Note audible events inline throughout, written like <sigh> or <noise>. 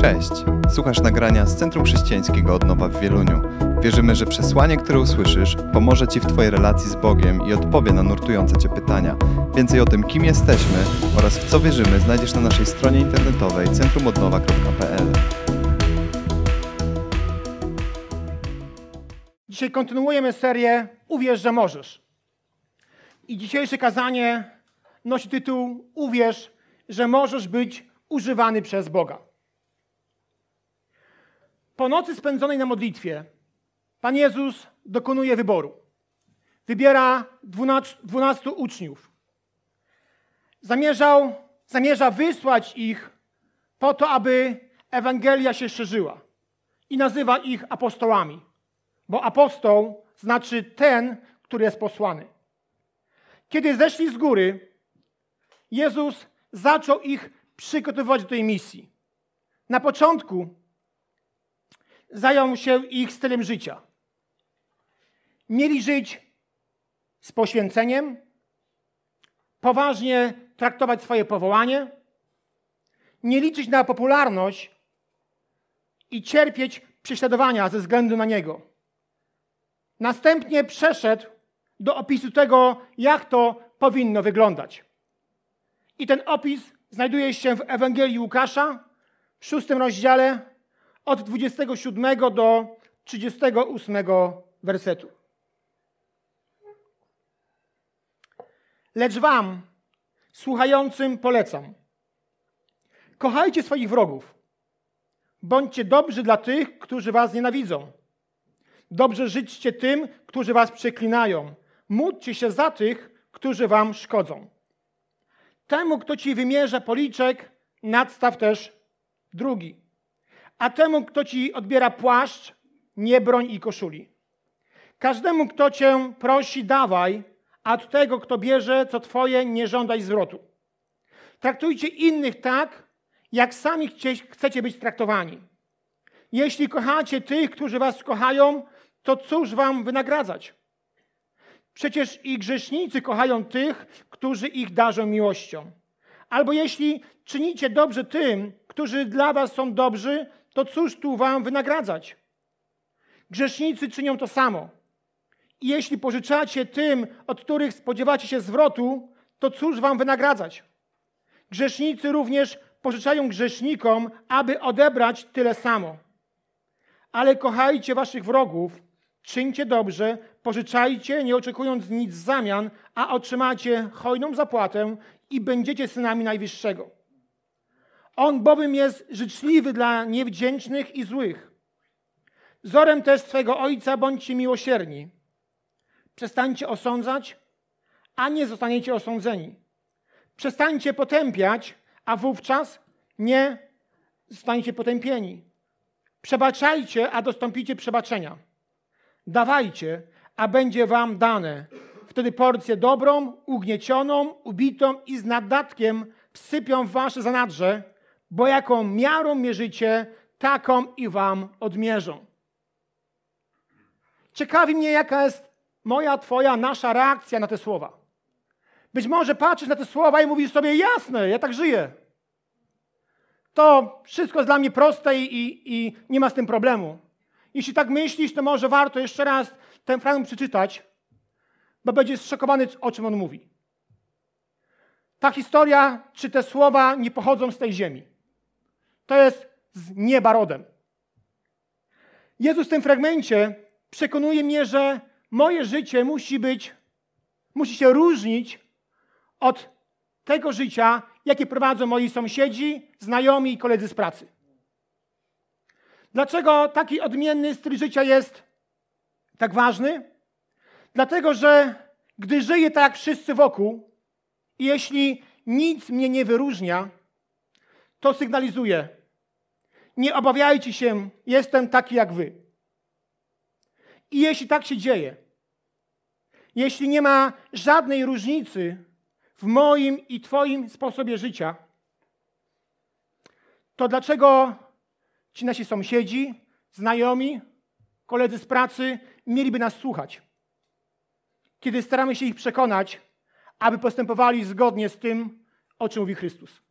Cześć! Słuchasz nagrania z Centrum Chrześcijańskiego Odnowa w Wieluniu. Wierzymy, że przesłanie, które usłyszysz, pomoże Ci w Twojej relacji z Bogiem i odpowie na nurtujące Cię pytania. Więcej o tym, kim jesteśmy oraz w co wierzymy, znajdziesz na naszej stronie internetowej centrumodnowa.pl. Dzisiaj kontynuujemy serię Uwierz, że możesz. I dzisiejsze kazanie nosi tytuł Uwierz, że możesz być używany przez Boga. Po nocy spędzonej na modlitwie Pan Jezus dokonuje wyboru. Wybiera dwunastu uczniów. Zamierzał, zamierza wysłać ich po to, aby Ewangelia się szerzyła. I nazywa ich apostołami, bo apostoł znaczy ten, który jest posłany. Kiedy zeszli z góry, Jezus zaczął ich przygotowywać do tej misji. Na początku zajął się ich stylem życia. Mieli żyć z poświęceniem, poważnie traktować swoje powołanie, nie liczyć na popularność i cierpieć prześladowania ze względu na niego. Następnie przeszedł do opisu tego, jak to powinno wyglądać. I ten opis znajduje się w Ewangelii Łukasza w szóstym rozdziale od 27 do 38 wersetu. Lecz wam, słuchającym, polecam. Kochajcie swoich wrogów. Bądźcie dobrzy dla tych, którzy was nienawidzą. Dobrze życzcie tym, którzy was przeklinają. Módlcie się za tych, którzy wam szkodzą. Temu, kto ci wymierza policzek, nadstaw też drugi. A temu, kto ci odbiera płaszcz, nie broń i koszuli. Każdemu, kto cię prosi, dawaj, a od tego, kto bierze, co twoje, nie żądaj zwrotu. Traktujcie innych tak, jak sami chcecie być traktowani. Jeśli kochacie tych, którzy was kochają, to cóż wam wynagradzać? Przecież i grzesznicy kochają tych, którzy ich darzą miłością. Albo jeśli czynicie dobrze tym, którzy dla was są dobrzy, to cóż tu wam wynagradzać? Grzesznicy czynią to samo. I jeśli pożyczacie tym, od których spodziewacie się zwrotu, to cóż wam wynagradzać? Grzesznicy również pożyczają grzesznikom, aby odebrać tyle samo. Ale kochajcie waszych wrogów, czyńcie dobrze, pożyczajcie, nie oczekując nic w zamian, a otrzymacie hojną zapłatę i będziecie synami Najwyższego. On bowiem jest życzliwy dla niewdzięcznych i złych. Wzorem też swego Ojca bądźcie miłosierni. Przestańcie osądzać, a nie zostaniecie osądzeni. Przestańcie potępiać, a wówczas nie zostaniecie potępieni. Przebaczajcie, a dostąpicie przebaczenia. Dawajcie, a będzie wam dane. Wtedy porcję dobrą, ugniecioną, ubitą i z nadatkiem wsypią w wasze zanadrze, bo jaką miarą mierzycie, taką i wam odmierzą. Ciekawi mnie, jaka jest moja, twoja, nasza reakcja na te słowa. Być może patrzysz na te słowa i mówisz sobie, jasne, ja tak żyję. To wszystko jest dla mnie proste i, i, i nie ma z tym problemu. Jeśli tak myślisz, to może warto jeszcze raz ten fragment przeczytać, bo będziesz zszokowany, o czym on mówi. Ta historia, czy te słowa nie pochodzą z tej ziemi. To jest z nieba rodem. Jezus w tym fragmencie przekonuje mnie, że moje życie musi być, musi się różnić od tego życia, jakie prowadzą moi sąsiedzi, znajomi i koledzy z pracy. Dlaczego taki odmienny styl życia jest tak ważny? Dlatego, że gdy żyję tak jak wszyscy wokół i jeśli nic mnie nie wyróżnia, to sygnalizuje: Nie obawiajcie się, jestem taki jak wy. I jeśli tak się dzieje, jeśli nie ma żadnej różnicy w moim i Twoim sposobie życia, to dlaczego ci nasi sąsiedzi, znajomi, koledzy z pracy mieliby nas słuchać? Kiedy staramy się ich przekonać, aby postępowali zgodnie z tym, o czym mówi Chrystus.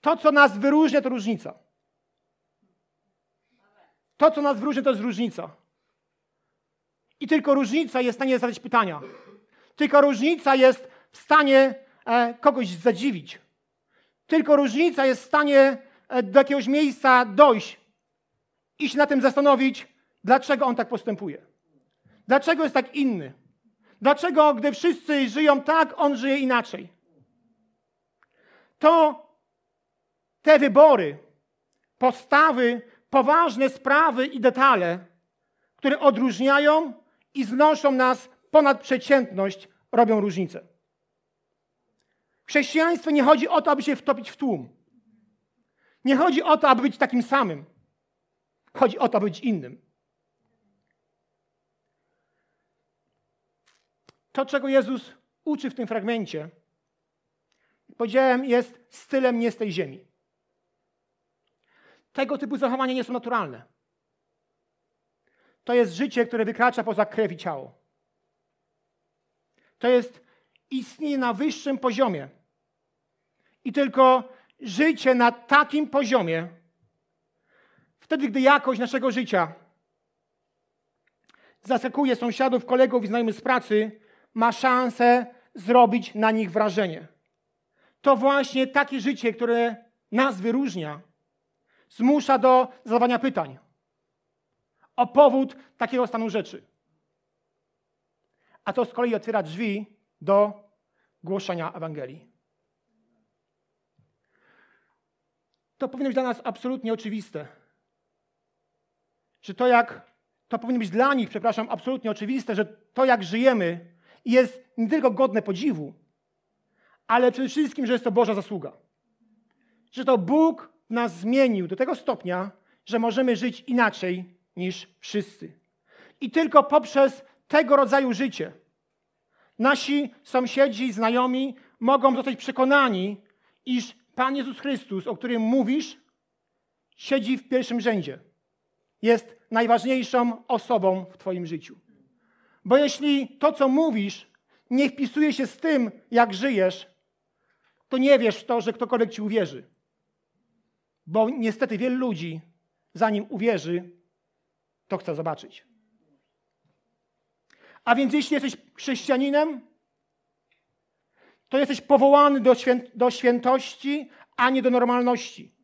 To, co nas wyróżnia, to różnica. To, co nas wyróżnia, to jest różnica. I tylko różnica jest w stanie zadać pytania. Tylko różnica jest w stanie e, kogoś zadziwić. Tylko różnica jest w stanie e, do jakiegoś miejsca dojść i się na tym zastanowić, dlaczego on tak postępuje. Dlaczego jest tak inny? Dlaczego, gdy wszyscy żyją tak, on żyje inaczej? To te wybory, postawy, poważne sprawy i detale, które odróżniają i znoszą nas ponad przeciętność, robią różnicę. W chrześcijaństwie nie chodzi o to, aby się wtopić w tłum. Nie chodzi o to, aby być takim samym. Chodzi o to, aby być innym. To, czego Jezus uczy w tym fragmencie, powiedziałem, jest stylem nie z tej ziemi. Tego typu zachowania nie są naturalne. To jest życie, które wykracza poza krew i ciało. To jest istnienie na wyższym poziomie. I tylko życie na takim poziomie, wtedy, gdy jakość naszego życia zaskakuje sąsiadów, kolegów i znajomych z pracy, ma szansę zrobić na nich wrażenie. To właśnie takie życie, które nas wyróżnia, zmusza do zadawania pytań o powód takiego stanu rzeczy. A to z kolei otwiera drzwi do głoszenia Ewangelii. To powinno być dla nas absolutnie oczywiste. Że to jak, to powinno być dla nich, przepraszam, absolutnie oczywiste, że to jak żyjemy jest nie tylko godne podziwu, ale przede wszystkim, że jest to Boża zasługa. Że to Bóg nas zmienił do tego stopnia, że możemy żyć inaczej niż wszyscy. I tylko poprzez tego rodzaju życie nasi sąsiedzi, znajomi mogą zostać przekonani, iż Pan Jezus Chrystus, o którym mówisz, siedzi w pierwszym rzędzie. Jest najważniejszą osobą w Twoim życiu. Bo jeśli to, co mówisz, nie wpisuje się z tym, jak żyjesz, to nie wiesz w to, że ktokolwiek ci uwierzy. Bo niestety wielu ludzi, zanim uwierzy, to chce zobaczyć. A więc jeśli jesteś chrześcijaninem, to jesteś powołany do, świę do świętości, a nie do normalności.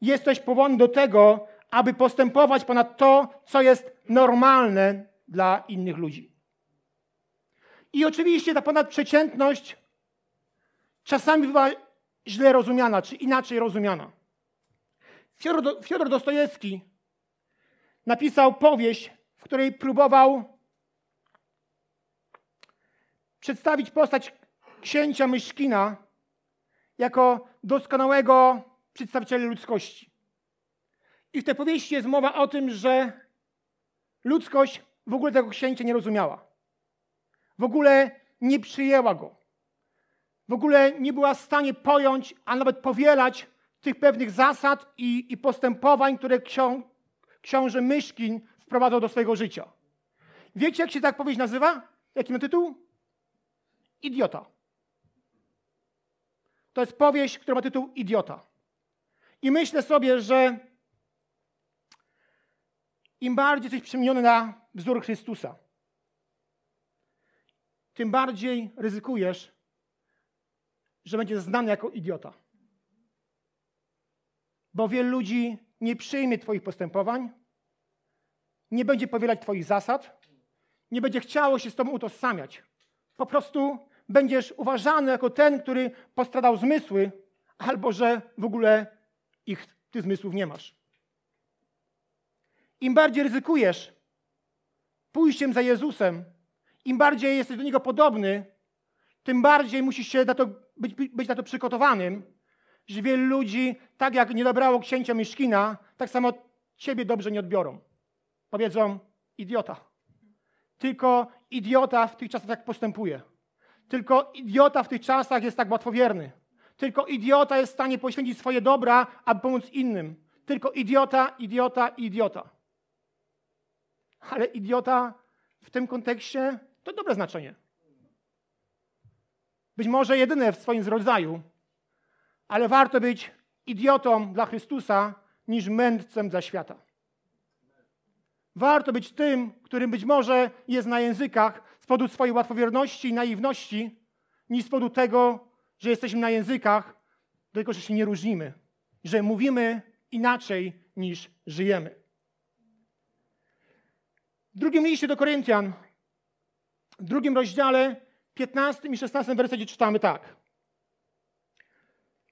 Jesteś powołany do tego, aby postępować ponad to, co jest normalne dla innych ludzi. I oczywiście ta ponadprzeciętność czasami bywa źle rozumiana, czy inaczej rozumiana. Fiodor Dostojewski napisał powieść, w której próbował przedstawić postać księcia Myszkina jako doskonałego przedstawiciela ludzkości. I w tej powieści jest mowa o tym, że ludzkość w ogóle tego księcia nie rozumiała. W ogóle nie przyjęła go. W ogóle nie była w stanie pojąć, a nawet powielać tych pewnych zasad i, i postępowań, które ksią, książę Myszkin wprowadzał do swojego życia. Wiecie, jak się tak powieść nazywa? Jaki ma tytuł? Idiota. To jest powieść, która ma tytuł Idiota. I myślę sobie, że im bardziej jesteś przemieniony na wzór Chrystusa, tym bardziej ryzykujesz, że będziesz znany jako idiota. Bo wielu ludzi nie przyjmie Twoich postępowań, nie będzie powielać Twoich zasad, nie będzie chciało się z Tobą utożsamiać. Po prostu będziesz uważany jako ten, który postradał zmysły, albo że w ogóle ich Ty zmysłów nie masz. Im bardziej ryzykujesz pójściem za Jezusem, im bardziej jesteś do Niego podobny, tym bardziej musisz się na to, być, być na to przygotowanym, że wielu ludzi, tak jak nie dobrało księcia Miszkina, tak samo Ciebie dobrze nie odbiorą. Powiedzą, idiota. Tylko idiota w tych czasach tak postępuje. Tylko idiota w tych czasach jest tak łatwowierny. Tylko idiota jest w stanie poświęcić swoje dobra, aby pomóc innym. Tylko idiota, idiota, idiota. Ale idiota w tym kontekście to dobre znaczenie. Być może jedyne w swoim rodzaju, ale warto być idiotą dla Chrystusa niż mędrcem dla świata. Warto być tym, którym być może jest na językach z powodu swojej łatwowierności i naiwności, niż z powodu tego, że jesteśmy na językach, tylko że się nie różnimy, że mówimy inaczej niż żyjemy. W drugim liście do Koryntian, w drugim rozdziale, 15 i 16 wersecie czytamy tak.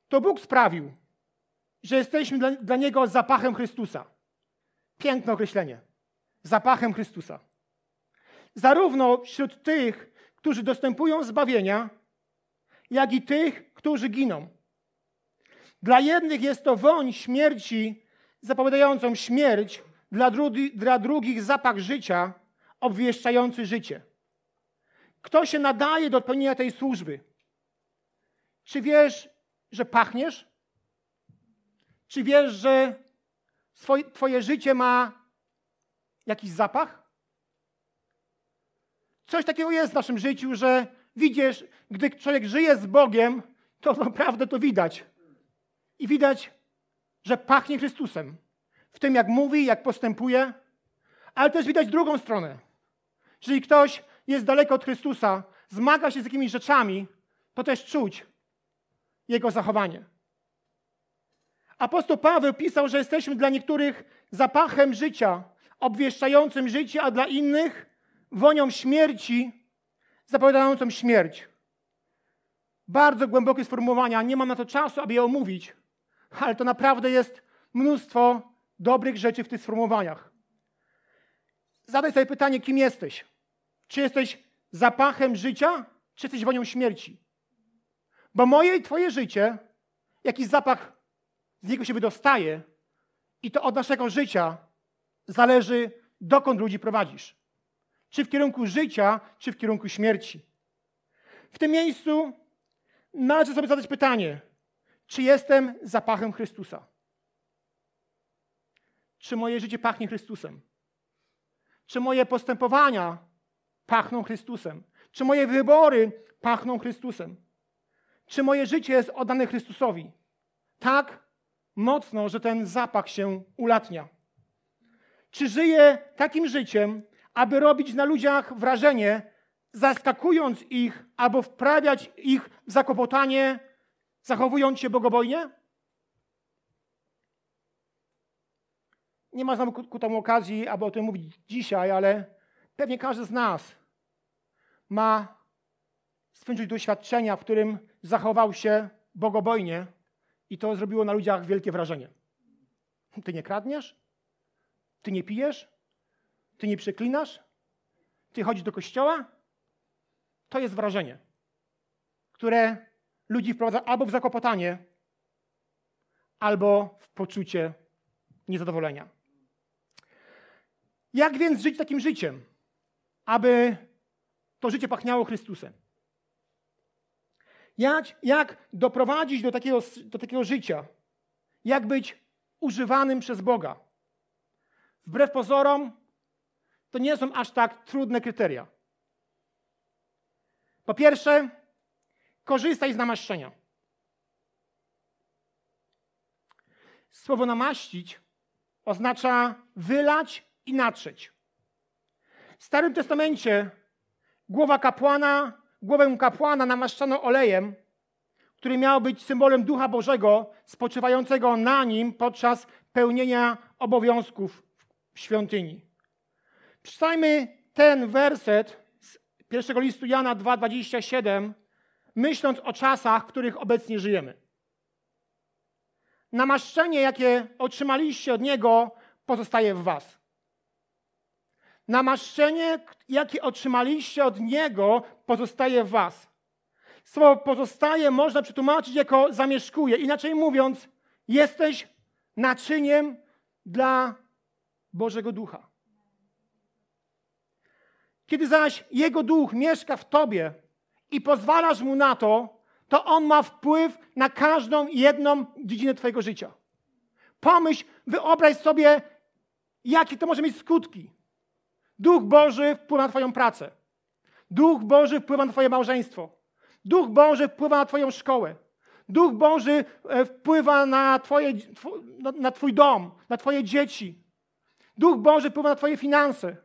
To Bóg sprawił, że jesteśmy dla, dla Niego zapachem Chrystusa. Piękne określenie. Zapachem Chrystusa. Zarówno wśród tych, którzy dostępują zbawienia, jak i tych, którzy giną. Dla jednych jest to woń śmierci, zapowiadającą śmierć, dla, dla drugich zapach życia, obwieszczający życie. Kto się nadaje do pełnienia tej służby? Czy wiesz, że pachniesz? Czy wiesz, że swoje, Twoje życie ma jakiś zapach? Coś takiego jest w naszym życiu, że widzisz, gdy człowiek żyje z Bogiem, to naprawdę to widać. I widać, że pachnie Chrystusem. W tym, jak mówi, jak postępuje, ale też widać drugą stronę. Jeżeli ktoś jest daleko od Chrystusa, zmaga się z jakimiś rzeczami, to też czuć jego zachowanie. Apostoł Paweł pisał, że jesteśmy dla niektórych zapachem życia, obwieszczającym życie, a dla innych wonią śmierci, zapowiadającą śmierć. Bardzo głębokie sformułowania, nie mam na to czasu, aby je omówić, ale to naprawdę jest mnóstwo dobrych rzeczy w tych sformułowaniach. Zadaj sobie pytanie, kim jesteś? Czy jesteś zapachem życia, czy jesteś wonią śmierci? Bo moje i Twoje życie, jakiś zapach z niego się wydostaje, i to od naszego życia zależy, dokąd ludzi prowadzisz. Czy w kierunku życia, czy w kierunku śmierci. W tym miejscu należy sobie zadać pytanie, czy jestem zapachem Chrystusa? Czy moje życie pachnie Chrystusem? Czy moje postępowania pachną Chrystusem? Czy moje wybory pachną Chrystusem? Czy moje życie jest oddane Chrystusowi? Tak mocno, że ten zapach się ulatnia. Czy żyję takim życiem, aby robić na ludziach wrażenie, zaskakując ich albo wprawiać ich w zakopotanie, zachowując się bogobojnie? Nie ma znowu ku temu okazji, aby o tym mówić dzisiaj, ale pewnie każdy z nas ma swojego doświadczenia, w którym zachował się bogobojnie i to zrobiło na ludziach wielkie wrażenie. Ty nie kradniesz? Ty nie pijesz? Ty nie przeklinasz? Ty chodzisz do kościoła? To jest wrażenie, które ludzi wprowadza albo w zakopotanie, albo w poczucie niezadowolenia. Jak więc żyć takim życiem, aby to życie pachniało Chrystusem? Jak, jak doprowadzić do takiego, do takiego życia? Jak być używanym przez Boga? Wbrew pozorom, to nie są aż tak trudne kryteria. Po pierwsze, korzystaj z namaszczenia. Słowo namaścić oznacza wylać i natrzeć. W Starym Testamencie głowa kapłana, głowę kapłana namaszczano olejem, który miał być symbolem Ducha Bożego spoczywającego na nim podczas pełnienia obowiązków w świątyni. Przeczytajmy ten werset z pierwszego listu Jana 2,27, myśląc o czasach, w których obecnie żyjemy. Namaszczenie, jakie otrzymaliście od Niego, pozostaje w Was. Namaszczenie, jakie otrzymaliście od Niego, pozostaje w Was. Słowo pozostaje można przetłumaczyć jako zamieszkuje. Inaczej mówiąc, jesteś naczyniem dla Bożego Ducha. Kiedy zaś Jego Duch mieszka w Tobie i pozwalasz Mu na to, to On ma wpływ na każdą jedną dziedzinę Twojego życia. Pomyśl, wyobraź sobie, jakie to może mieć skutki. Duch Boży wpływa na Twoją pracę. Duch Boży wpływa na Twoje małżeństwo. Duch Boży wpływa na Twoją szkołę. Duch Boży e, wpływa na, twoje, na Twój dom, na Twoje dzieci. Duch Boży wpływa na Twoje finanse.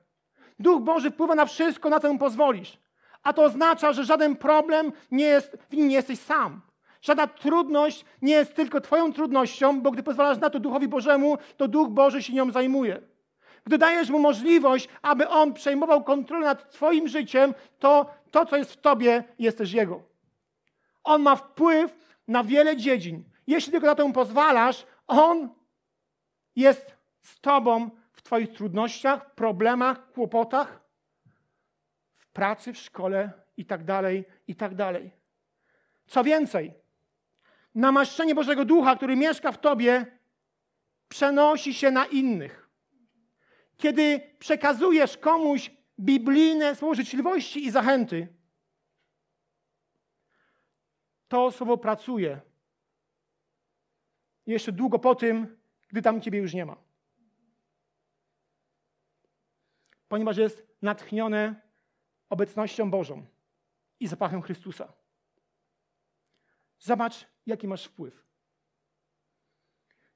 Duch Boży wpływa na wszystko, na co mu pozwolisz. A to oznacza, że żaden problem nie jest, nie jesteś sam. Żadna trudność nie jest tylko Twoją trudnością, bo gdy pozwalasz na to Duchowi Bożemu, to Duch Boży się nią zajmuje. Gdy dajesz mu możliwość, aby on przejmował kontrolę nad Twoim życiem, to to, co jest w Tobie, jest też Jego. On ma wpływ na wiele dziedzin. Jeśli tylko na to pozwalasz, on jest z Tobą w Twoich trudnościach, problemach, kłopotach, w pracy, w szkole i tak dalej, i tak dalej. Co więcej, namaszczenie Bożego Ducha, który mieszka w Tobie, przenosi się na innych. Kiedy przekazujesz komuś biblijne słowo życzliwości i zachęty, to słowo pracuje. Jeszcze długo po tym, gdy tam Ciebie już nie ma. Ponieważ jest natchnione obecnością Bożą i zapachem Chrystusa. Zobacz, jaki masz wpływ.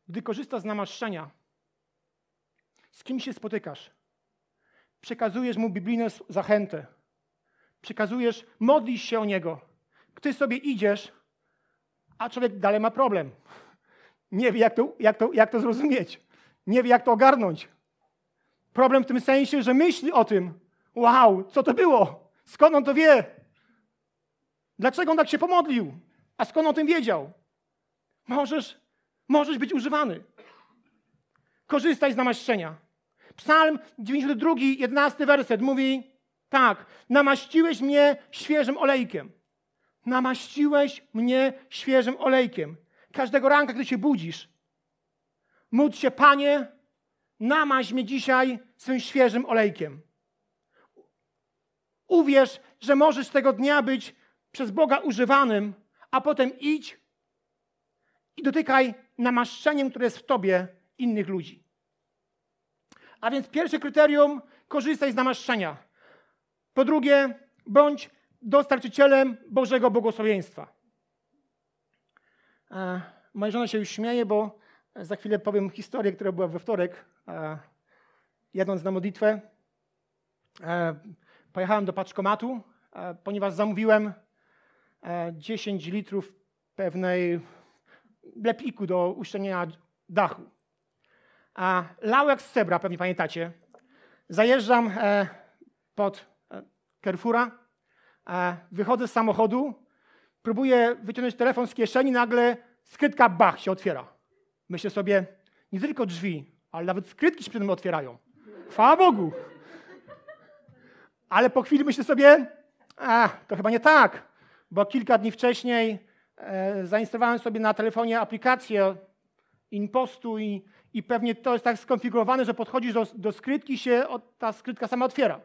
Gdy korzystasz z namaszczenia, z kim się spotykasz, przekazujesz mu biblijną zachętę, przekazujesz, modlisz się o niego. Ty sobie idziesz, a człowiek dalej ma problem. Nie wie, jak to, jak, to, jak to zrozumieć. Nie wie, jak to ogarnąć. Problem w tym sensie, że myśli o tym. Wow, co to było? Skąd on to wie? Dlaczego on tak się pomodlił? A skąd o tym wiedział? Możesz, możesz być używany. Korzystaj z namaszczenia. Psalm 92, 11 werset mówi tak. Namaściłeś mnie świeżym olejkiem. Namaściłeś mnie świeżym olejkiem. Każdego ranka, gdy się budzisz, módl się, Panie, namaść mnie dzisiaj swym świeżym olejkiem. Uwierz, że możesz tego dnia być przez Boga używanym, a potem idź i dotykaj namaszczeniem, które jest w tobie, innych ludzi. A więc pierwsze kryterium, korzystaj z namaszczenia. Po drugie, bądź dostarczycielem Bożego błogosławieństwa. E, moja żona się już śmieje, bo za chwilę powiem historię, która była we wtorek. E, jadąc na modlitwę, e, pojechałem do paczkomatu, ponieważ zamówiłem 10 litrów pewnej lepiku do uszczelnienia dachu. A lałek z Sebra, pewnie pamiętacie, zajeżdżam pod Carrefoura, wychodzę z samochodu, próbuję wyciągnąć telefon z kieszeni, nagle skrytka bach się otwiera. Myślę sobie, nie tylko drzwi, ale nawet skrytki się przed mną otwierają. Chwała Bogu. Ale po chwili myślę sobie, a, to chyba nie tak, bo kilka dni wcześniej e, zainstalowałem sobie na telefonie aplikację InPostu i, i pewnie to jest tak skonfigurowane, że podchodzisz do, do skrytki się ta skrytka sama otwiera.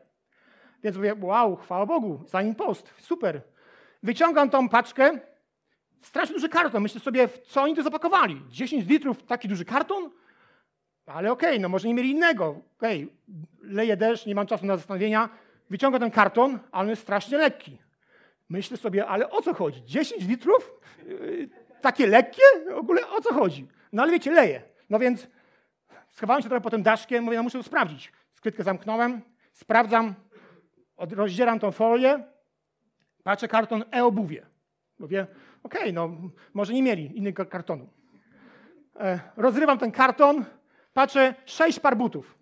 Więc mówię, wow, chwała Bogu, zanim post, super. Wyciągam tą paczkę, strasznie duży karton. Myślę sobie, w co oni to zapakowali? 10 litrów, taki duży karton? Ale okej, okay, no może nie mieli innego. Okej, okay, leje deszcz, nie mam czasu na zastanowienia. Wyciągam ten karton, ale on jest strasznie lekki. Myślę sobie, ale o co chodzi? 10 litrów? Yy, takie lekkie? W ogóle o co chodzi? No ale wiecie, leje. No więc schowałem się trochę po tym daszkiem, mówię, no muszę to sprawdzić. Skrytkę zamknąłem, sprawdzam, rozdzieram tą folię, patrzę karton e-obuwie. Mówię, okej, okay, no może nie mieli innego kartonu. E, rozrywam ten karton, patrzę, sześć par butów.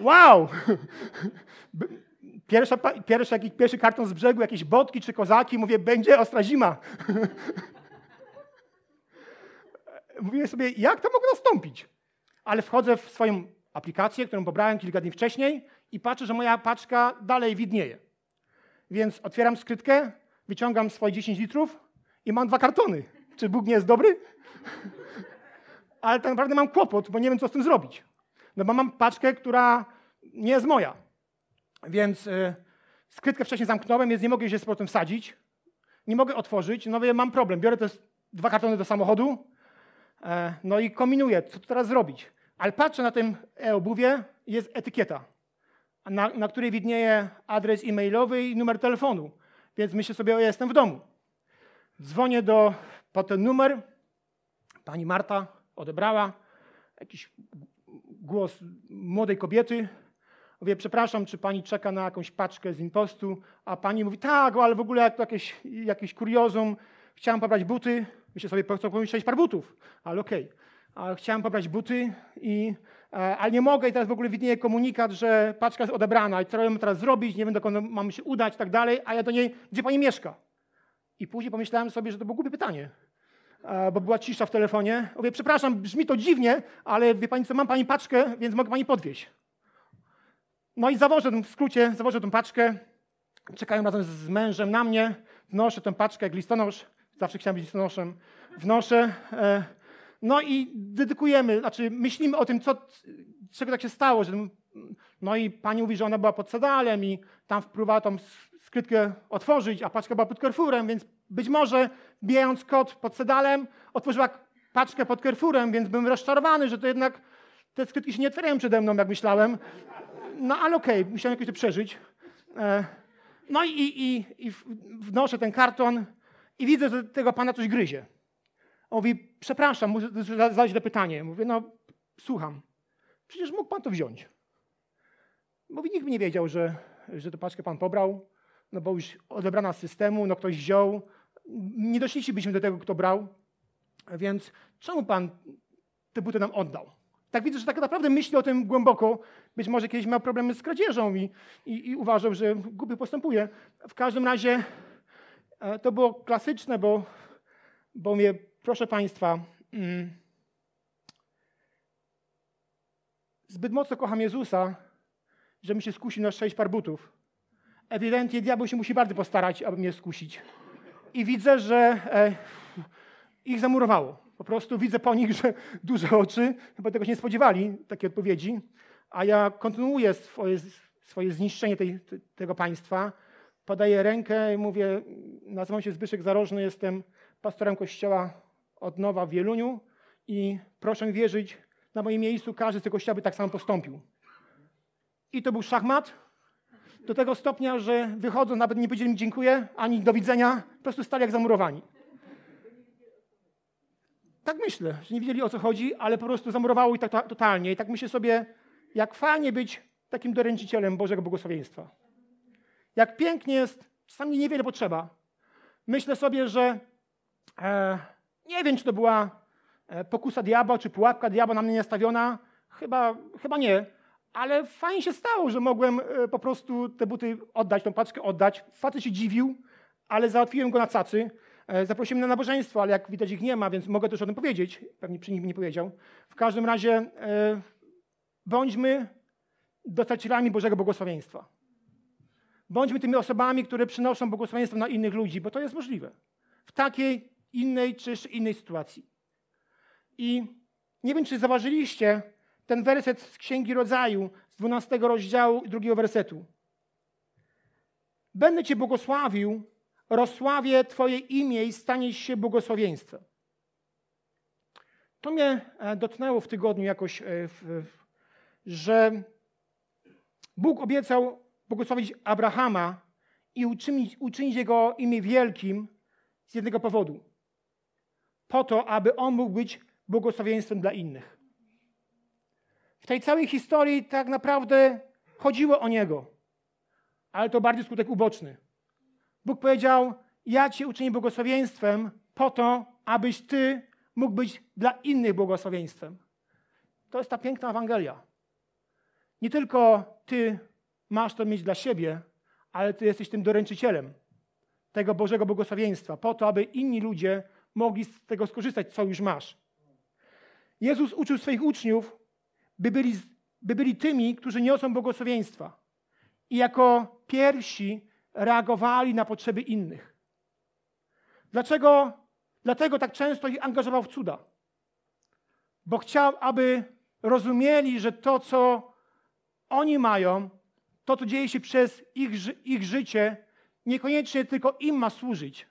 Wow! <laughs> Pierwsza, pierwszy, pierwszy karton z brzegu, jakieś botki czy kozaki, mówię, będzie ostra zima. <laughs> Mówię sobie, jak to mogło nastąpić? Ale wchodzę w swoją aplikację, którą pobrałem kilka dni wcześniej i patrzę, że moja paczka dalej widnieje. Więc otwieram skrytkę, wyciągam swoje 10 litrów i mam dwa kartony. Czy Bóg nie jest dobry? <laughs> Ale tak naprawdę mam kłopot, bo nie wiem, co z tym zrobić. No bo mam paczkę, która nie jest moja. Więc y, skrytkę wcześniej zamknąłem, więc nie mogę się z powrotem wsadzić. Nie mogę otworzyć. No wiem, mam problem. Biorę te dwa kartony do samochodu, e, no i kombinuję, co tu teraz zrobić. Ale patrzę na tym e-obuwie, jest etykieta, na, na której widnieje adres e-mailowy i numer telefonu. więc myślę sobie, o jestem w domu. Dzwonię do, po ten numer, pani Marta odebrała, jakiś głos młodej kobiety. Mówię, przepraszam, czy pani czeka na jakąś paczkę z impostu? A pani mówi, tak, ale w ogóle jak to jakieś, jakieś kuriozum, chciałam pobrać buty. Myślę sobie, po co pomyśleć par butów, ale okej. Okay. Chciałam pobrać buty, i, e, ale nie mogę i teraz w ogóle widnieje komunikat, że paczka jest odebrana i co mam teraz zrobić, nie wiem dokąd mam się udać i tak dalej, a ja do niej, gdzie pani mieszka? I później pomyślałem sobie, że to było głupie pytanie, e, bo była cisza w telefonie. Mówię, przepraszam, brzmi to dziwnie, ale wie pani co, mam pani paczkę, więc mogę pani podwieźć. No i zawożę, w skrócie, zawożę tą paczkę, czekają razem z mężem na mnie, wnoszę tę paczkę jak listonosz, zawsze chciałem być listonoszem, wnoszę, e, no i dedykujemy, znaczy myślimy o tym, co, czego tak się stało, że, no i pani mówi, że ona była pod sedalem i tam wpływała tą skrytkę otworzyć, a paczka była pod Carrefourem, więc być może bijając kod pod sedalem, otworzyła paczkę pod Carrefourem, więc byłem rozczarowany, że to jednak te skrytki się nie otwierają przede mną, jak myślałem. No ale okej, okay, musiałem jakoś to przeżyć. E, no i, i, i wnoszę ten karton i widzę, że tego pana coś gryzie. On mówi, przepraszam, muszę zadać to pytanie. Mówię, no słucham. Przecież mógł pan to wziąć. Mówi, nikt nie wiedział, że, że tę paczkę pan pobrał, no bo już odebrana z systemu, no ktoś wziął. Nie doszliśmy do tego, kto brał. Więc czemu pan te buty nam oddał? Tak widzę, że tak naprawdę myśli o tym głęboko. Być może kiedyś miał problemy z kradzieżą i, i, i uważał, że głupio postępuje. W każdym razie e, to było klasyczne, bo, bo mnie, proszę Państwa, mm, zbyt mocno kocham Jezusa, że mi się skusi na sześć par butów. Ewidentnie diabeł się musi bardzo postarać, aby mnie skusić. I widzę, że e, ich zamurowało. Po prostu widzę po nich, <laughs> że duże oczy, chyba tego się nie spodziewali, takiej odpowiedzi. A ja kontynuuję swoje, swoje zniszczenie tej, tego państwa. Podaję rękę i mówię, nazywam się Zbyszek Zarożny, jestem pastorem kościoła od nowa w Wieluniu i proszę wierzyć, na moim miejscu każdy z tego kościoła by tak samo postąpił. I to był szachmat, do tego stopnia, że wychodzą, nawet nie powiedzieli mi dziękuję, ani do widzenia, po prostu stali jak zamurowani. Tak myślę, że nie wiedzieli o co chodzi, ale po prostu zamurowało ich tak totalnie. I tak myślę sobie, jak fajnie być takim doręczycielem Bożego błogosławieństwa. Jak pięknie jest, czasami niewiele potrzeba. Myślę sobie, że e, nie wiem, czy to była e, pokusa diabła, czy pułapka diabła na mnie nastawiona. Chyba, chyba nie. Ale fajnie się stało, że mogłem e, po prostu te buty oddać, tą paczkę oddać. Facet się dziwił, ale załatwiłem go na cacy. E, zaprosiłem na nabożeństwo, ale jak widać ich nie ma, więc mogę też o tym powiedzieć. Pewnie przy nim nie powiedział. W każdym razie e, bądźmy dostarczycielami Bożego błogosławieństwa. Bądźmy tymi osobami, które przynoszą błogosławieństwo na innych ludzi, bo to jest możliwe. W takiej, innej czy innej sytuacji. I nie wiem, czy zauważyliście ten werset z Księgi Rodzaju, z 12 rozdziału, drugiego wersetu. Będę Cię błogosławił rozsławię Twoje imię i stanie się błogosławieństwem. To mnie e, dotknęło w tygodniu jakoś, e, że Bóg obiecał błogosławić Abrahama i uczynić, uczynić jego imię wielkim z jednego powodu. Po to, aby on mógł być błogosławieństwem dla innych. W tej całej historii tak naprawdę chodziło o niego, ale to bardziej skutek uboczny. Bóg powiedział: Ja cię uczynię błogosławieństwem po to, abyś ty mógł być dla innych błogosławieństwem. To jest ta piękna Ewangelia. Nie tylko ty masz to mieć dla siebie, ale ty jesteś tym doręczycielem tego Bożego błogosławieństwa, po to, aby inni ludzie mogli z tego skorzystać, co już masz. Jezus uczył swoich uczniów, by byli, by byli tymi, którzy niosą błogosławieństwa. I jako pierwsi reagowali na potrzeby innych. Dlaczego? Dlatego tak często ich angażował w cuda. Bo chciał, aby rozumieli, że to, co oni mają, to, co dzieje się przez ich, ich życie, niekoniecznie tylko im ma służyć,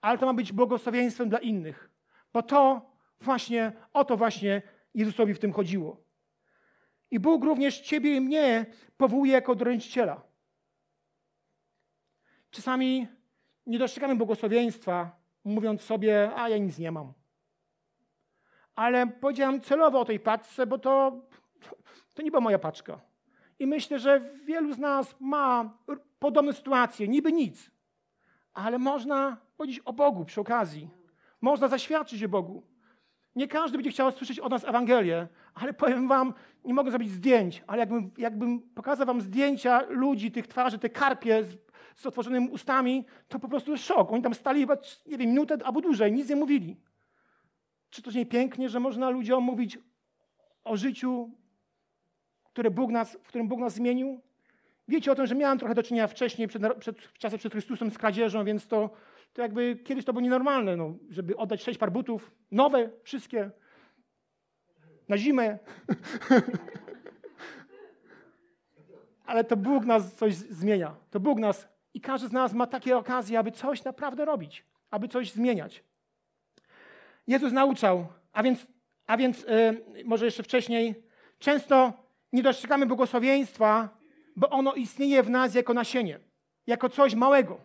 ale to ma być błogosławieństwem dla innych. Bo to właśnie, o to właśnie Jezusowi w tym chodziło. I Bóg również Ciebie i mnie powołuje jako doręczyciela. Czasami nie dostrzegamy błogosławieństwa, mówiąc sobie, a ja nic nie mam. Ale powiedziałem celowo o tej paczce, bo to, to nie była moja paczka. I myślę, że wielu z nas ma podobne sytuacje, niby nic, ale można powiedzieć o Bogu przy okazji. Można zaświadczyć o Bogu. Nie każdy będzie chciał słyszeć od nas Ewangelię, ale powiem wam, nie mogę zrobić zdjęć, ale jakbym, jakbym pokazał wam zdjęcia ludzi, tych twarzy, te karpie z, z otworzonymi ustami, to po prostu szok. Oni tam stali chyba, nie wiem, minutę albo dłużej, nic nie mówili. Czy to nie pięknie, że można ludziom mówić o życiu, które Bóg nas, w którym Bóg nas zmienił? Wiecie o tym, że miałem trochę do czynienia wcześniej, przed, przed, w czasach przed Chrystusem z kradzieżą, więc to, to jakby kiedyś to było nienormalne, no, żeby oddać sześć par butów, nowe, wszystkie, na zimę. <laughs> Ale to Bóg nas coś zmienia. To Bóg nas i każdy z nas ma takie okazje, aby coś naprawdę robić, aby coś zmieniać. Jezus nauczał, a więc, a więc yy, może jeszcze wcześniej, często nie dostrzegamy błogosławieństwa, bo ono istnieje w nas jako nasienie, jako coś małego.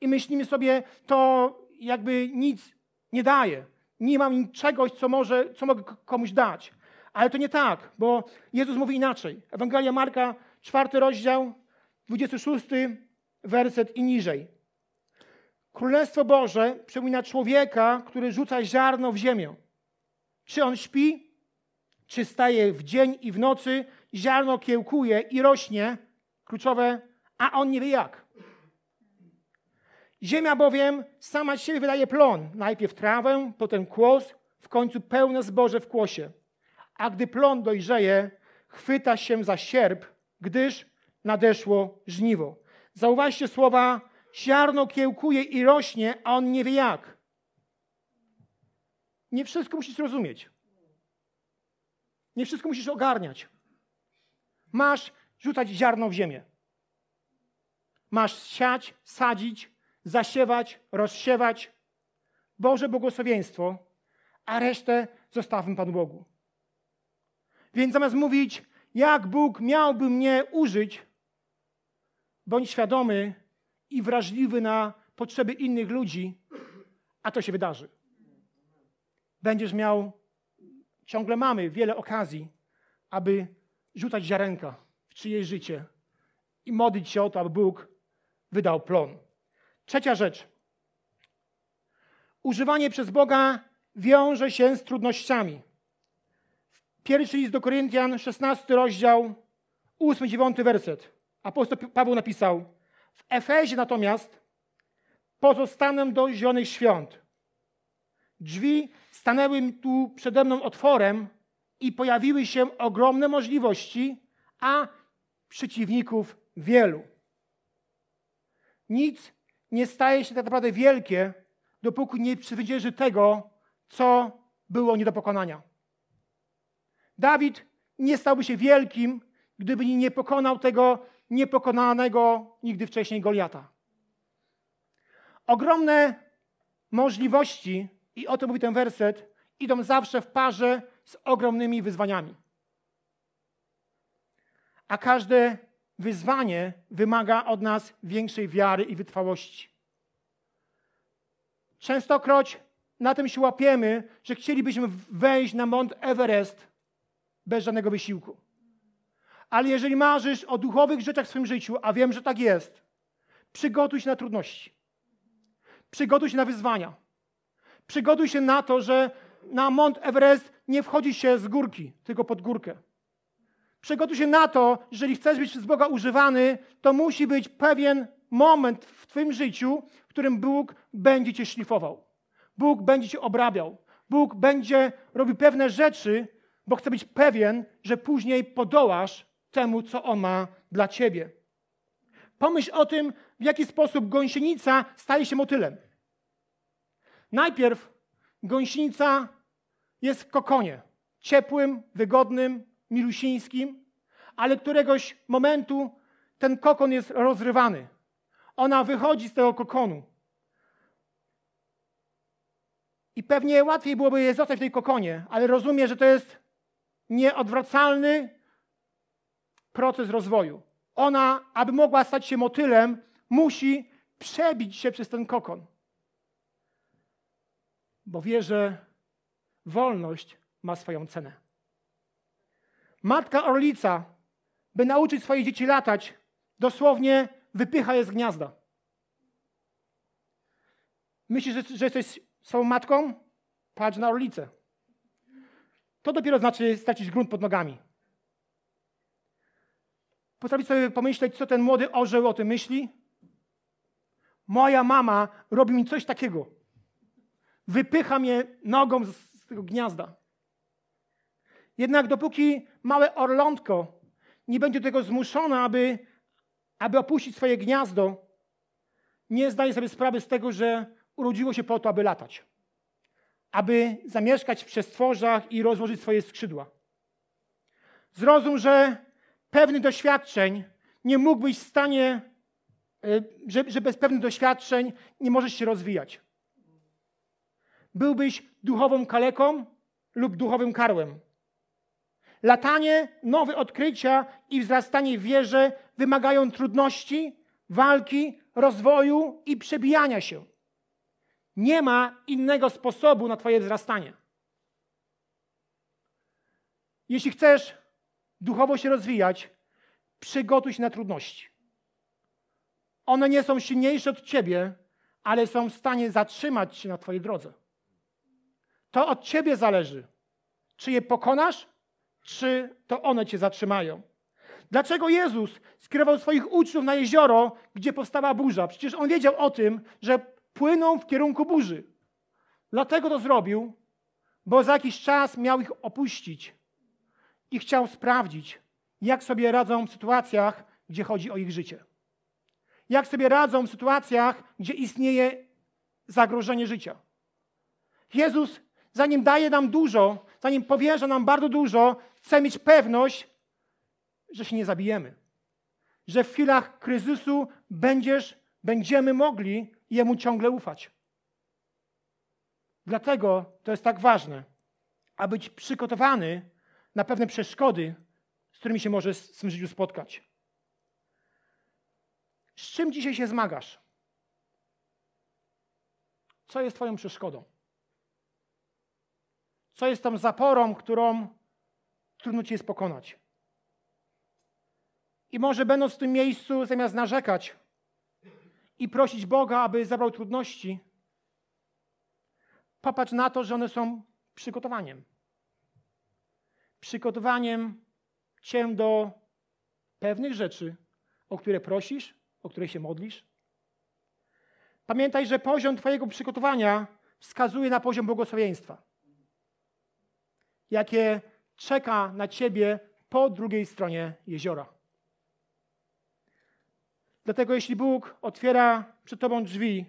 I myślimy sobie, to jakby nic nie daje. Nie mam czegoś, co, może, co mogę komuś dać. Ale to nie tak, bo Jezus mówi inaczej. Ewangelia Marka, czwarty rozdział, 26 werset i niżej. Królestwo Boże przypomina człowieka, który rzuca ziarno w ziemię. Czy on śpi, czy staje w dzień i w nocy, ziarno kiełkuje i rośnie, kluczowe, a on nie wie jak. Ziemia bowiem sama z siebie wydaje plon. Najpierw trawę, potem kłos, w końcu pełne zboże w kłosie. A gdy plon dojrzeje, chwyta się za sierp, gdyż nadeszło żniwo. Zauważcie słowa, ziarno kiełkuje i rośnie, a on nie wie jak. Nie wszystko musisz rozumieć. Nie wszystko musisz ogarniać. Masz rzucać ziarno w ziemię. Masz siać, sadzić, zasiewać, rozsiewać. Boże błogosławieństwo, a resztę zostawmy Panu Bogu. Więc zamiast mówić, jak Bóg miałby mnie użyć, bądź świadomy i wrażliwy na potrzeby innych ludzi, a to się wydarzy. Będziesz miał, ciągle mamy wiele okazji, aby rzucać ziarenka w czyjeś życie i modlić się o to, aby Bóg wydał plon. Trzecia rzecz. Używanie przez Boga wiąże się z trudnościami. Pierwszy list do Koryntian, 16 rozdział, 8-9 werset. Apostoł Paweł napisał: W Efezie natomiast pozostanę do zielonych świąt. Drzwi stanęły tu przede mną otworem i pojawiły się ogromne możliwości, a przeciwników wielu. Nic nie staje się tak naprawdę wielkie, dopóki nie przezwycięży tego, co było nie do pokonania. Dawid nie stałby się wielkim, gdyby nie pokonał tego niepokonanego nigdy wcześniej Goliata. Ogromne możliwości, i o tym mówi ten werset, idą zawsze w parze z ogromnymi wyzwaniami. A każde wyzwanie wymaga od nas większej wiary i wytrwałości. Częstokroć na tym się łapiemy, że chcielibyśmy wejść na Mount Everest bez żadnego wysiłku. Ale jeżeli marzysz o duchowych rzeczach w swoim życiu, a wiem, że tak jest, przygotuj się na trudności. Przygotuj się na wyzwania. Przygotuj się na to, że na Mount Everest nie wchodzi się z górki, tylko pod górkę. Przygotuj się na to, jeżeli chcesz być przez Boga używany, to musi być pewien moment w Twoim życiu, w którym Bóg będzie Cię szlifował. Bóg będzie Cię obrabiał. Bóg będzie robił pewne rzeczy, bo chce być pewien, że później podołasz temu, co On ma dla Ciebie. Pomyśl o tym, w jaki sposób gąsienica staje się motylem. Najpierw gąsienica jest w kokonie, ciepłym, wygodnym, milusińskim, ale któregoś momentu ten kokon jest rozrywany. Ona wychodzi z tego kokonu. I pewnie łatwiej byłoby je zostać w tej kokonie, ale rozumie, że to jest nieodwracalny proces rozwoju. Ona, aby mogła stać się motylem, musi przebić się przez ten kokon. Bo wie, że wolność ma swoją cenę. Matka orlica, by nauczyć swoje dzieci latać, dosłownie wypycha je z gniazda. Myślisz, że, że jesteś swoją matką? Patrz na orlicę. To dopiero znaczy stracić grunt pod nogami. Potrafisz sobie pomyśleć, co ten młody orzeł o tym myśli? Moja mama robi mi coś takiego. Wypycha mnie nogą z, z tego gniazda. Jednak dopóki małe orlątko nie będzie do tego zmuszone, aby, aby opuścić swoje gniazdo, nie zdaje sobie sprawy z tego, że urodziło się po to, aby latać. Aby zamieszkać w przestworzach i rozłożyć swoje skrzydła. Zrozum, że pewnych doświadczeń nie mógłbyś w stanie, e, że, że bez pewnych doświadczeń nie możesz się rozwijać. Byłbyś duchową kaleką lub duchowym karłem. Latanie, nowe odkrycia i wzrastanie w wierze wymagają trudności, walki, rozwoju i przebijania się. Nie ma innego sposobu na Twoje wzrastanie. Jeśli chcesz duchowo się rozwijać, przygotuj się na trudności. One nie są silniejsze od Ciebie, ale są w stanie zatrzymać się na Twojej drodze. To od Ciebie zależy, czy je pokonasz, czy to one Cię zatrzymają. Dlaczego Jezus skierował swoich uczniów na jezioro, gdzie powstała burza? Przecież On wiedział o tym, że płyną w kierunku burzy. Dlatego to zrobił, bo za jakiś czas miał ich opuścić i chciał sprawdzić, jak sobie radzą w sytuacjach, gdzie chodzi o ich życie. Jak sobie radzą w sytuacjach, gdzie istnieje zagrożenie życia. Jezus, zanim daje nam dużo, zanim powierza nam bardzo dużo, chce mieć pewność, że się nie zabijemy. Że w chwilach kryzysu będziesz, będziemy mogli Jemu ciągle ufać. Dlatego to jest tak ważne, aby być przygotowany na pewne przeszkody, z którymi się możesz w swym życiu spotkać. Z czym dzisiaj się zmagasz? Co jest Twoją przeszkodą? Co jest tą zaporą, którą trudno Ci jest pokonać? I może będąc w tym miejscu, zamiast narzekać i prosić Boga, aby zabrał trudności, popatrz na to, że one są przygotowaniem przygotowaniem Cię do pewnych rzeczy, o które prosisz, o które się modlisz. Pamiętaj, że poziom Twojego przygotowania wskazuje na poziom błogosławieństwa, jakie czeka na Ciebie po drugiej stronie jeziora. Dlatego, jeśli Bóg otwiera przed Tobą drzwi,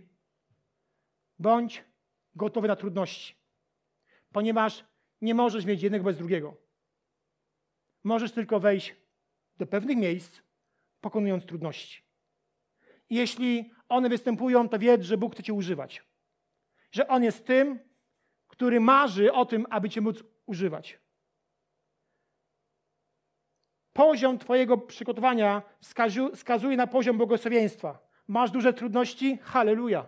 bądź gotowy na trudności, ponieważ nie możesz mieć jednego bez drugiego. Możesz tylko wejść do pewnych miejsc, pokonując trudności. Jeśli one występują, to wiedz, że Bóg chce Cię używać. Że On jest tym, który marzy o tym, aby Cię móc używać. Poziom Twojego przygotowania wskazuje na poziom błogosławieństwa. Masz duże trudności? Halleluja.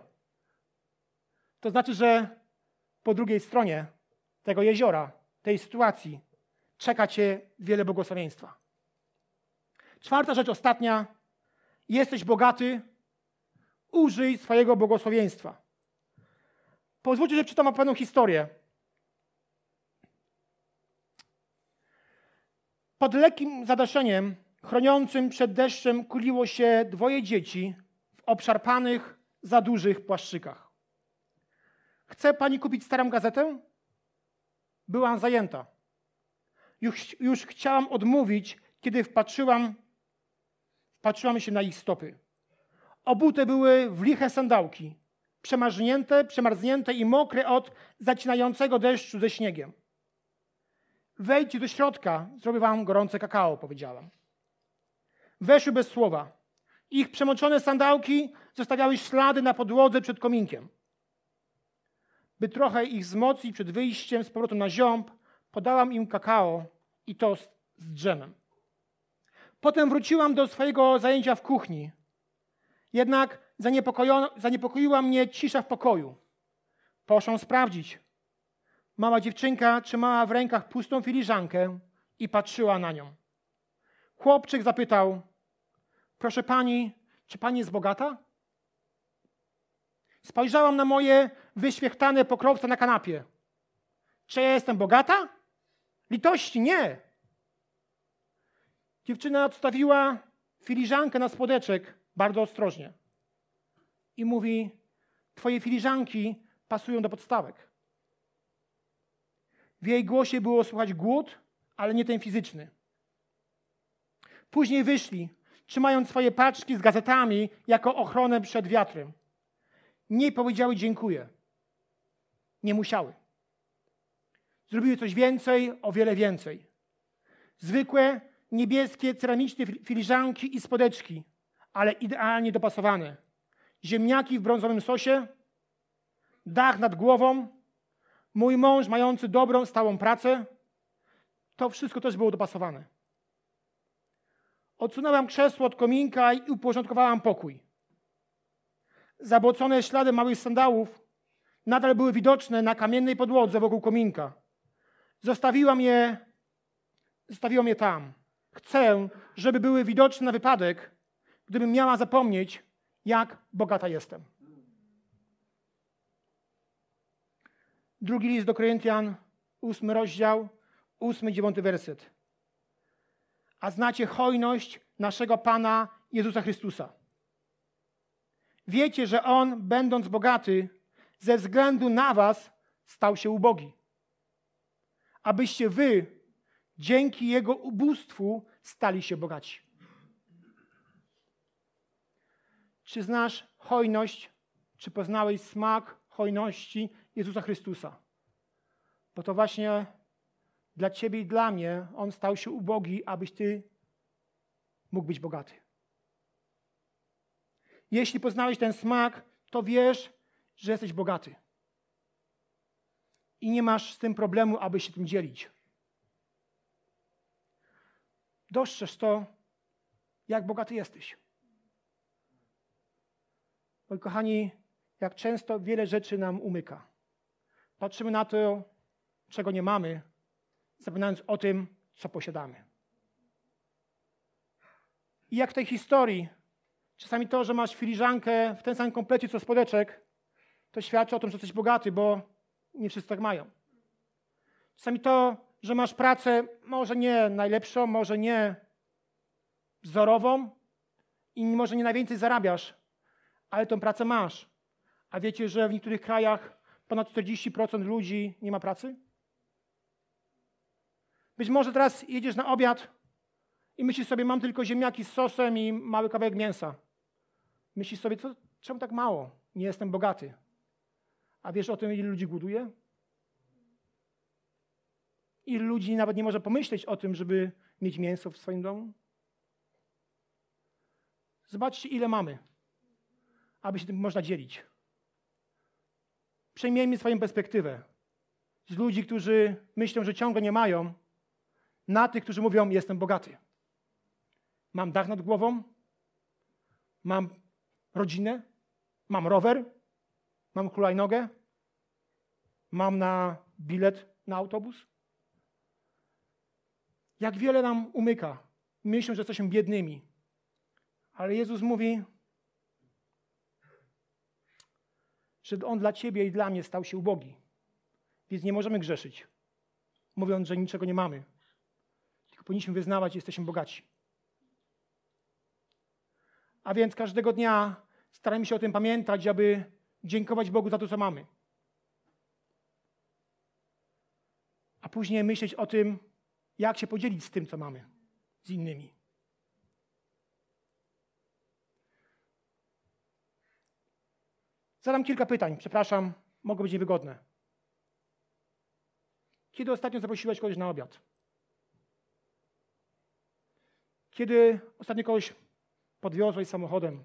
To znaczy, że po drugiej stronie tego jeziora, tej sytuacji, czeka Cię wiele błogosławieństwa. Czwarta rzecz, ostatnia. Jesteś bogaty, użyj swojego błogosławieństwa. Pozwólcie, że przeczytam pewną historię. Pod lekkim zadaszeniem, chroniącym przed deszczem, kuliło się dwoje dzieci w obszarpanych, za dużych płaszczykach. Chce pani kupić starą gazetę? Byłam zajęta. Już, już chciałam odmówić, kiedy wpatrzyłam, wpatrzyłam się na ich stopy. Obute były w liche sandałki, przemarznięte, przemarznięte i mokre od zacinającego deszczu ze śniegiem. Wejdźcie do środka, zrobię wam gorące kakao, powiedziałam. Weszły bez słowa. Ich przemoczone sandałki zostawiały ślady na podłodze przed kominkiem. By trochę ich wzmocnić przed wyjściem z powrotem na ziąb, podałam im kakao i tost z drzemem. Potem wróciłam do swojego zajęcia w kuchni. Jednak Zaniepokoiła mnie cisza w pokoju. Poszłam sprawdzić. Mała dziewczynka trzymała w rękach pustą filiżankę i patrzyła na nią. Chłopczyk zapytał: Proszę pani, czy pani jest bogata? Spojrzałam na moje wyświechtane pokrowce na kanapie. Czy ja jestem bogata? Litości nie. Dziewczyna odstawiła filiżankę na spodeczek bardzo ostrożnie i mówi: Twoje filiżanki pasują do podstawek. W jej głosie było słychać głód, ale nie ten fizyczny. Później wyszli, trzymając swoje paczki z gazetami jako ochronę przed wiatrem. Nie powiedziały dziękuję. Nie musiały. Zrobiły coś więcej, o wiele więcej. Zwykłe, niebieskie, ceramiczne fil- filiżanki i spodeczki, ale idealnie dopasowane. Ziemniaki w brązowym sosie, dach nad głową, mój mąż mający dobrą, stałą pracę. To wszystko też było dopasowane. Odsunęłam krzesło od kominka i uporządkowałam pokój. Zabłocone ślady małych sandałów nadal były widoczne na kamiennej podłodze wokół kominka. Zostawiłam je, zostawiłam je tam. Chcę, żeby były widoczne na wypadek, gdybym miała zapomnieć, jak bogata jestem. Drugi list do Koryntian, ósmy rozdział, ósmy, dziewiąty werset. A znacie hojność naszego Pana Jezusa Chrystusa. Wiecie, że On, będąc bogaty, ze względu na was stał się ubogi. Abyście wy, dzięki Jego ubóstwu, stali się bogaci. Czy znasz hojność, czy poznałeś smak hojności Jezusa Chrystusa? Bo to właśnie dla ciebie i dla mnie On stał się ubogi, abyś ty mógł być bogaty. Jeśli poznałeś ten smak, to wiesz, że jesteś bogaty. I nie masz z tym problemu, aby się tym dzielić. Dostrzeż to, jak bogaty jesteś. Moi kochani, jak często wiele rzeczy nam umyka. Patrzymy na to, czego nie mamy, zapominając o tym, co posiadamy. I jak w tej historii, czasami to, że masz filiżankę w ten sam komplecie co spodeczek, to świadczy o tym, że jesteś bogaty, bo nie wszyscy tak mają. Czasami to, że masz pracę może nie najlepszą, może nie wzorową i może nie najwięcej zarabiasz, ale tą pracę masz. A wiecie, że w niektórych krajach ponad 40% ludzi nie ma pracy? Być może teraz jedziesz na obiad i myślisz sobie, mam tylko ziemniaki z sosem i mały kawałek mięsa. Myślisz sobie, co, czemu tak mało? Nie jestem bogaty. A wiesz o tym, ile ludzi głoduje? Ilu ludzi nawet nie może pomyśleć o tym, żeby mieć mięso w swoim domu? Zobaczcie, ile mamy, aby się tym można dzielić. Przejmijmy swoją perspektywę z ludzi, którzy myślą, że ciągle nie mają, na tych, którzy mówią: Jestem bogaty. Mam dach nad głową, mam rodzinę, mam rower, mam hulajnogę, mam na bilet na autobus. Jak wiele nam umyka. Myślą, że jesteśmy biednymi. Ale Jezus mówi, że On dla Ciebie i dla mnie stał się ubogi. Więc nie możemy grzeszyć, mówiąc, że niczego nie mamy. Tylko powinniśmy wyznawać, że jesteśmy bogaci. A więc każdego dnia starajmy się o tym pamiętać, aby dziękować Bogu za to, co mamy. A później myśleć o tym, jak się podzielić z tym, co mamy, z innymi. Zadam kilka pytań, przepraszam, mogą być niewygodne. Kiedy ostatnio zaprosiłeś kogoś na obiad? Kiedy ostatnio kogoś podwiozłeś samochodem,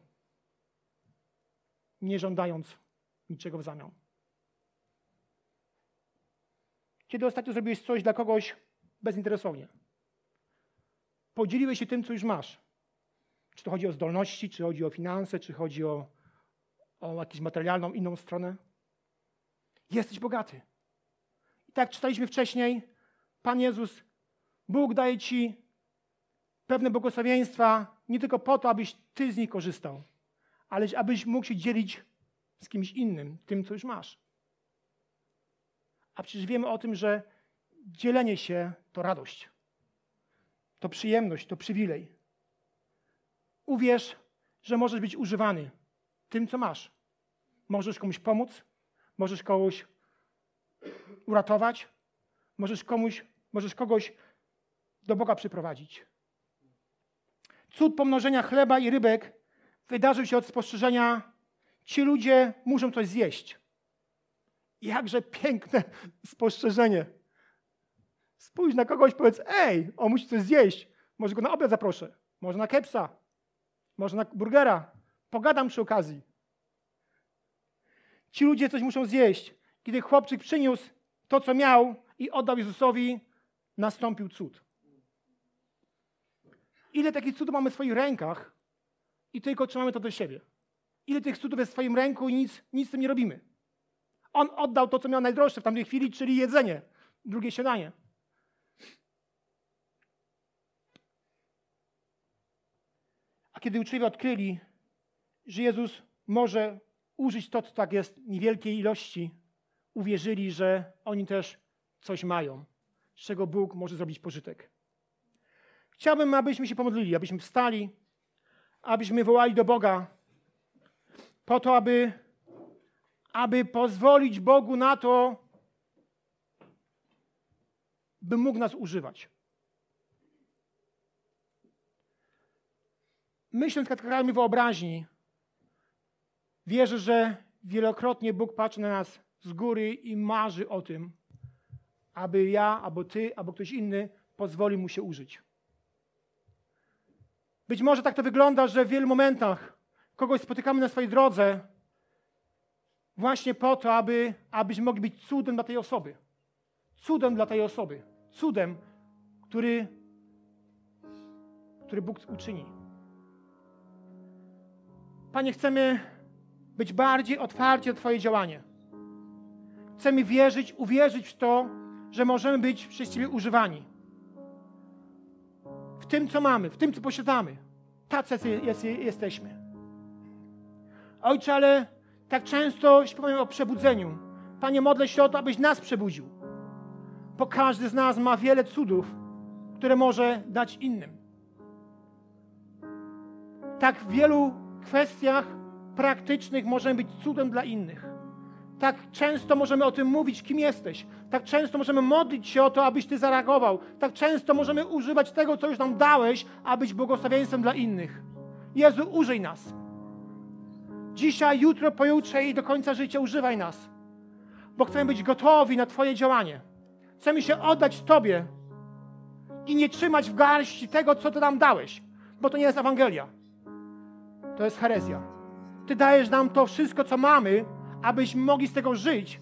nie żądając niczego w zamian? Kiedy ostatnio zrobiłeś coś dla kogoś bezinteresownie? Podzieliłeś się tym, co już masz. Czy to chodzi o zdolności, czy chodzi o finanse, czy chodzi o o jakąś materialną, inną stronę. Jesteś bogaty. I tak czytaliśmy wcześniej, Pan Jezus, Bóg daje ci pewne błogosławieństwa nie tylko po to, abyś ty z nich korzystał, ale abyś mógł się dzielić z kimś innym, tym, co już masz. A przecież wiemy o tym, że dzielenie się to radość, to przyjemność, to przywilej. Uwierz, że możesz być używany tym, co masz. Możesz komuś pomóc, możesz kogoś uratować, możesz, komuś, możesz kogoś do Boga przyprowadzić. Cud pomnożenia chleba i rybek wydarzył się od spostrzeżenia, ci ludzie muszą coś zjeść. Jakże piękne <laughs> spostrzeżenie. Spójrz na kogoś, powiedz, ej, on musi coś zjeść. Może go na obiad zaproszę, może na kepsa, może na burgera. Pogadam przy okazji. Ci ludzie coś muszą zjeść. Kiedy chłopczyk przyniósł to, co miał i oddał Jezusowi, nastąpił cud. Ile takich cudów mamy w swoich rękach i tylko trzymamy to do siebie? Ile tych cudów jest w swoim ręku i nic, nic z tym nie robimy? On oddał to, co miał najdroższe w tamtej chwili, czyli jedzenie, drugie śniadanie. A kiedy uczniowie odkryli, że Jezus może użyć to, co tak jest niewielkiej ilości, uwierzyli, że oni też coś mają, z czego Bóg może zrobić pożytek. Chciałbym, abyśmy się pomodlili, abyśmy wstali, abyśmy wołali do Boga po to, aby, aby pozwolić Bogu na to, by mógł nas używać. Myśląc kategoriami wyobraźni, wierzę, że wielokrotnie Bóg patrzy na nas z góry i marzy o tym, aby ja, albo ty, albo ktoś inny pozwolił mu się użyć. Być może tak to wygląda, że w wielu momentach kogoś spotykamy na swojej drodze właśnie po to, aby, abyśmy mogli być cudem dla tej osoby. Cudem dla tej osoby. Cudem, który, który Bóg uczyni. Panie, chcemy być bardziej otwarci na Twoje działanie. Chcemy wierzyć, uwierzyć w to, że możemy być przez Ciebie używani. W tym, co mamy, w tym, co posiadamy. Tacy jesteśmy. Ojcze, ale tak często śpiewamy o przebudzeniu. Panie, modlę się o to, abyś nas przebudził. Bo każdy z nas ma wiele cudów, które może dać innym. Tak w wielu kwestiach praktycznych możemy być cudem dla innych. Tak często możemy o tym mówić, kim jesteś. Tak często możemy modlić się o to, abyś Ty zareagował. Tak często możemy używać tego, co już nam dałeś, abyś błogosławieństwem dla innych. Jezu, użyj nas. Dzisiaj, jutro, pojutrze i do końca życia używaj nas. Bo chcemy być gotowi na Twoje działanie. Chcemy się oddać Tobie i nie trzymać w garści tego, co Ty nam dałeś. Bo to nie jest Ewangelia. To jest herezja. Ty dajesz nam to wszystko, co mamy, abyśmy mogli z tego żyć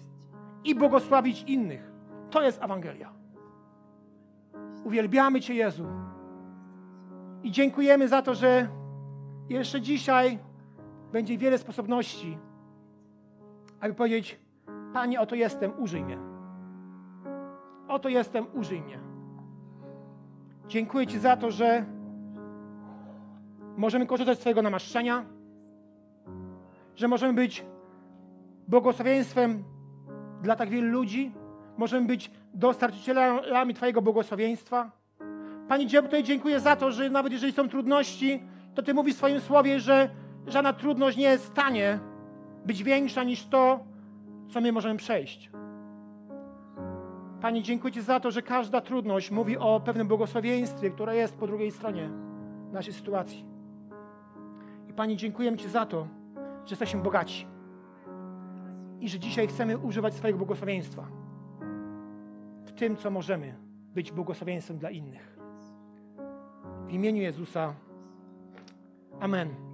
i błogosławić innych. To jest Ewangelia. Uwielbiamy Cię, Jezu. I dziękujemy za to, że jeszcze dzisiaj będzie wiele sposobności, aby powiedzieć: Panie, oto jestem, użyj mnie. Oto jestem, użyj mnie. Dziękuję Ci za to, że możemy korzystać z Twojego namaszczenia, że możemy być błogosławieństwem dla tak wielu ludzi, możemy być dostarczycielami Twojego błogosławieństwa. Pani tutaj dziękuję za to, że nawet jeżeli są trudności, to Ty mówisz w swoim słowie, że żadna trudność nie jest w stanie być większa niż to, co my możemy przejść. Pani, dziękuję Ci za to, że każda trudność mówi o pewnym błogosławieństwie, które jest po drugiej stronie naszej sytuacji. I Pani, dziękujemy Ci za to, że jesteśmy bogaci i że dzisiaj chcemy używać swojego błogosławieństwa w tym, co możemy być błogosławieństwem dla innych. W imieniu Jezusa. Amen.